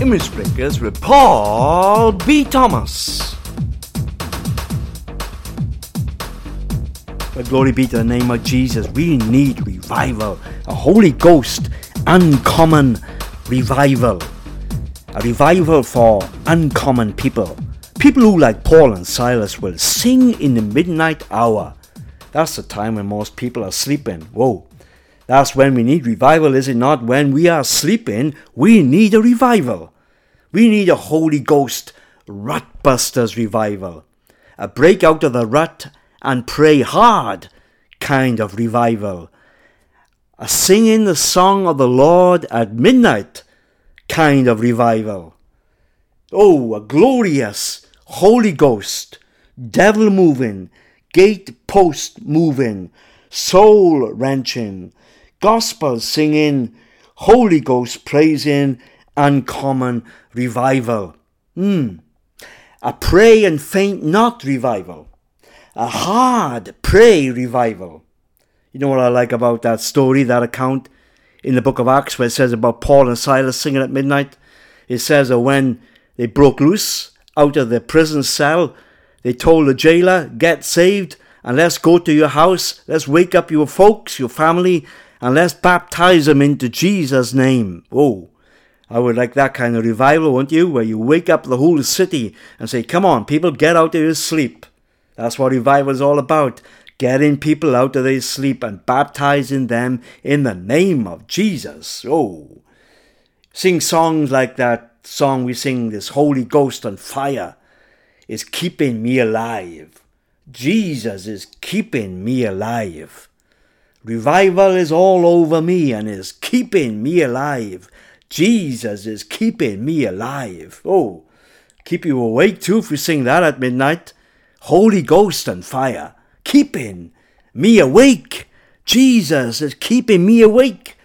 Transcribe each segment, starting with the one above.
Image Breakers with Paul B. Thomas. But glory be to the name of Jesus. We need revival, a Holy Ghost, uncommon revival. A revival for uncommon people. People who, like Paul and Silas, will sing in the midnight hour. That's the time when most people are sleeping. Whoa. That's when we need revival, is it not? When we are sleeping, we need a revival. We need a Holy Ghost rut busters revival. A break out of the rut and pray hard kind of revival. A singing the song of the Lord at midnight kind of revival. Oh, a glorious Holy Ghost, devil moving, gate post moving, soul wrenching, gospel singing, Holy Ghost praising, uncommon revival. Hmm. A pray and faint not revival. A hard pray revival. You know what I like about that story, that account in the book of Acts where it says about Paul and Silas singing at midnight? It says that when they broke loose out of the prison cell, they told the jailer, Get saved and let's go to your house. Let's wake up your folks, your family, and let's baptize them into Jesus' name. Oh, I would like that kind of revival, wouldn't you? Where you wake up the whole city and say, Come on, people, get out of your sleep. That's what revival is all about. Getting people out of their sleep and baptizing them in the name of Jesus. Oh, sing songs like that song we sing, this Holy Ghost on fire, is keeping me alive. Jesus is keeping me alive. Revival is all over me and is keeping me alive. Jesus is keeping me alive. Oh, keep you awake too if you sing that at midnight. Holy Ghost and fire, keeping me awake. Jesus is keeping me awake.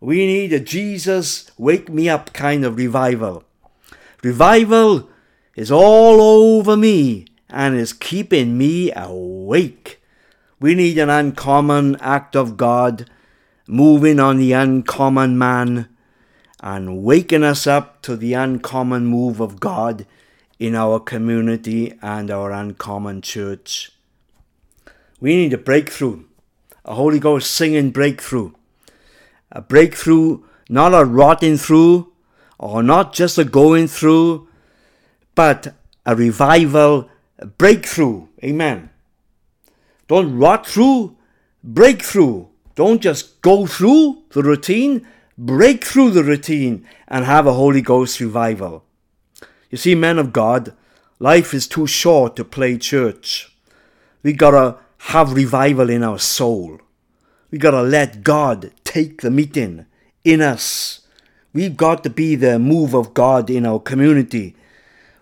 We need a Jesus wake me up kind of revival. Revival is all over me and is keeping me awake. We need an uncommon act of God moving on the uncommon man and waking us up to the uncommon move of God in our community and our uncommon church. We need a breakthrough, a Holy Ghost singing breakthrough. A breakthrough, not a rotting through, or not just a going through, but a revival breakthrough. Amen. Don't rot through, break through. Don't just go through the routine, break through the routine and have a Holy Ghost revival. You see, men of God, life is too short to play church. We gotta have revival in our soul. We gotta let God take the meeting in us. We've got to be the move of God in our community.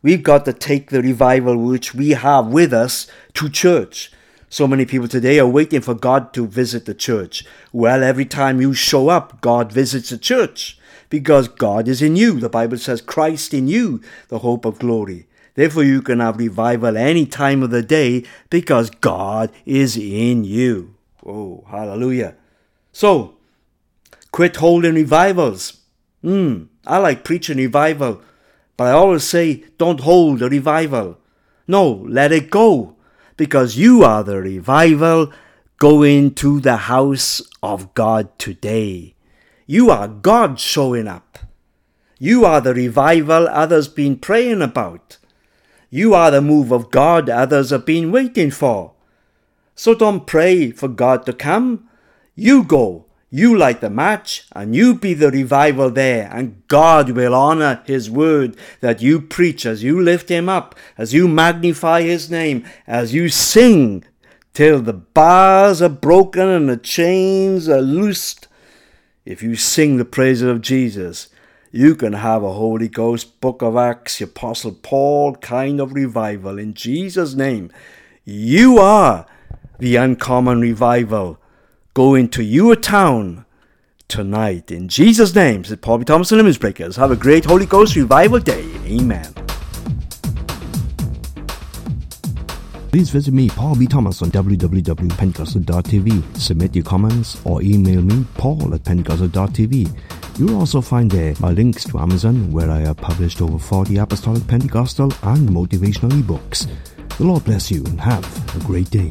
We've got to take the revival which we have with us to church. So many people today are waiting for God to visit the church. Well, every time you show up, God visits the church because God is in you. The Bible says Christ in you, the hope of glory. Therefore, you can have revival any time of the day because God is in you. Oh, hallelujah. So, quit holding revivals. Hmm, I like preaching revival, but I always say don't hold a revival. No, let it go because you are the revival going to the house of God today. You are God showing up. You are the revival others been praying about. You are the move of God others have been waiting for. So don't pray for God to come. You go you light the match, and you be the revival there, and God will honor His word that you preach as you lift Him up, as you magnify His name, as you sing till the bars are broken and the chains are loosed. If you sing the praises of Jesus, you can have a Holy Ghost, Book of Acts, Apostle Paul kind of revival in Jesus' name. You are the uncommon revival go into your town tonight. In Jesus' name, said Paul B. Thomas and Image Breakers. Have a great Holy Ghost revival day. Amen. Please visit me, Paul B. Thomas, on www.pentecostal.tv. Submit your comments or email me, paul at pentecostal.tv. You'll also find there my links to Amazon, where I have published over 40 apostolic, Pentecostal, and motivational ebooks. The Lord bless you and have a great day.